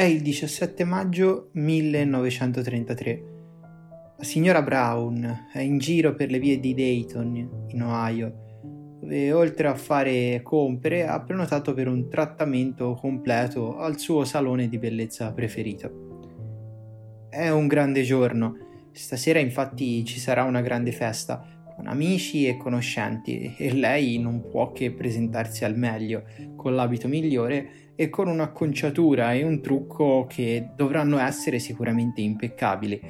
È il 17 maggio 1933. La signora Brown è in giro per le vie di Dayton, in Ohio, dove oltre a fare compere ha prenotato per un trattamento completo al suo salone di bellezza preferito. È un grande giorno, stasera infatti ci sarà una grande festa, con amici e conoscenti, e lei non può che presentarsi al meglio, con l'abito migliore e con un'acconciatura e un trucco che dovranno essere sicuramente impeccabili.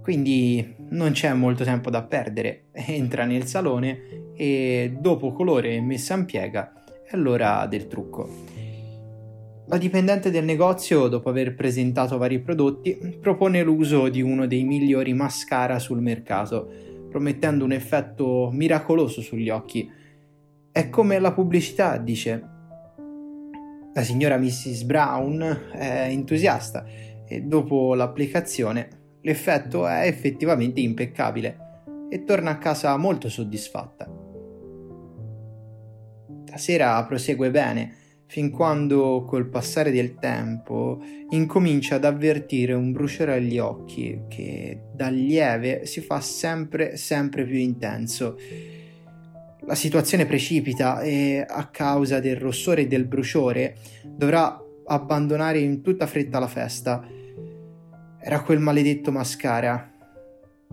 Quindi non c'è molto tempo da perdere, entra nel salone e dopo colore e messa in piega è l'ora del trucco. La dipendente del negozio, dopo aver presentato vari prodotti, propone l'uso di uno dei migliori mascara sul mercato, promettendo un effetto miracoloso sugli occhi. È come la pubblicità, dice, la signora Mrs. Brown è entusiasta e dopo l'applicazione l'effetto è effettivamente impeccabile e torna a casa molto soddisfatta. La sera prosegue bene fin quando col passare del tempo incomincia ad avvertire un bruciore agli occhi che da lieve si fa sempre sempre più intenso la situazione precipita e a causa del rossore e del bruciore dovrà abbandonare in tutta fretta la festa. Era quel maledetto mascara.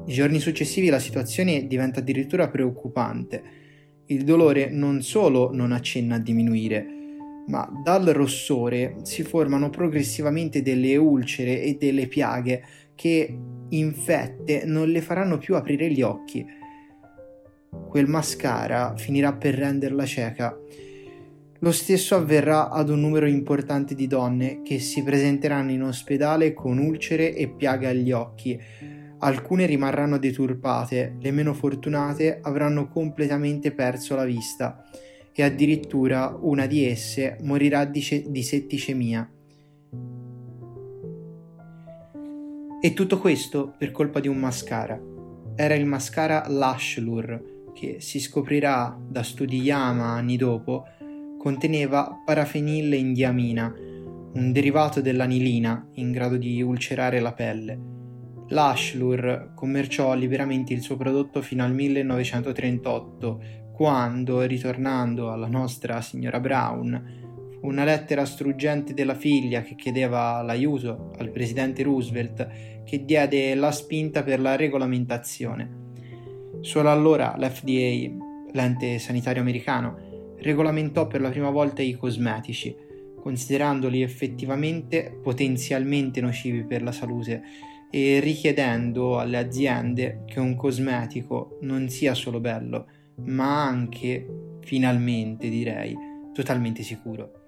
I giorni successivi la situazione diventa addirittura preoccupante. Il dolore non solo non accenna a diminuire, ma dal rossore si formano progressivamente delle ulcere e delle piaghe che, infette, non le faranno più aprire gli occhi quel mascara finirà per renderla cieca. Lo stesso avverrà ad un numero importante di donne che si presenteranno in ospedale con ulcere e piaghe agli occhi. Alcune rimarranno deturpate, le meno fortunate avranno completamente perso la vista e addirittura una di esse morirà di, ce- di setticemia. E tutto questo per colpa di un mascara. Era il mascara Lash Lure, che si scoprirà da studi Yama anni dopo, conteneva parafenilindiamina, un derivato dell'anilina in grado di ulcerare la pelle. L'Ashlur commerciò liberamente il suo prodotto fino al 1938, quando, ritornando alla nostra signora Brown, una lettera struggente della figlia che chiedeva l'aiuto al presidente Roosevelt che diede la spinta per la regolamentazione. Solo allora l'FDA, l'ente sanitario americano, regolamentò per la prima volta i cosmetici, considerandoli effettivamente potenzialmente nocivi per la salute e richiedendo alle aziende che un cosmetico non sia solo bello, ma anche, finalmente direi, totalmente sicuro.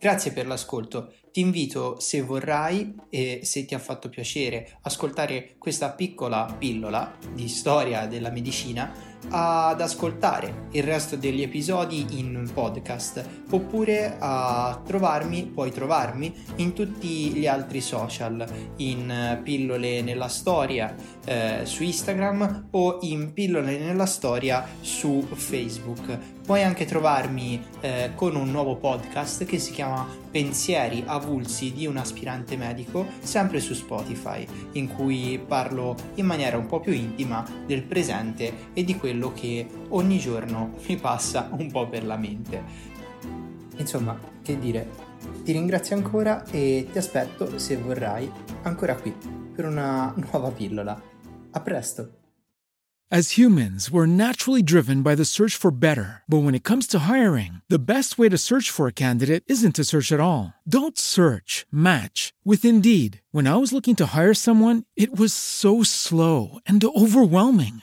Grazie per l'ascolto. Ti invito, se vorrai e se ti ha fatto piacere ascoltare questa piccola pillola di storia della medicina, ad ascoltare il resto degli episodi in podcast oppure a trovarmi, puoi trovarmi in tutti gli altri social, in pillole nella storia eh, su Instagram o in pillole nella storia su Facebook. Puoi anche trovarmi eh, con un nuovo podcast che si chiama Pensieri avulsi di un aspirante medico, sempre su Spotify, in cui parlo in maniera un po' più intima del presente e di quello che ogni giorno mi passa un po' per la mente. Insomma, che dire, ti ringrazio ancora e ti aspetto, se vorrai, ancora qui per una nuova pillola. A presto! As humans, we're naturally driven by the search for better. But when it comes to hiring, the best way to search for a candidate isn't to search at all. Don't search, match with Indeed. When I was looking to hire someone, it was so slow and overwhelming.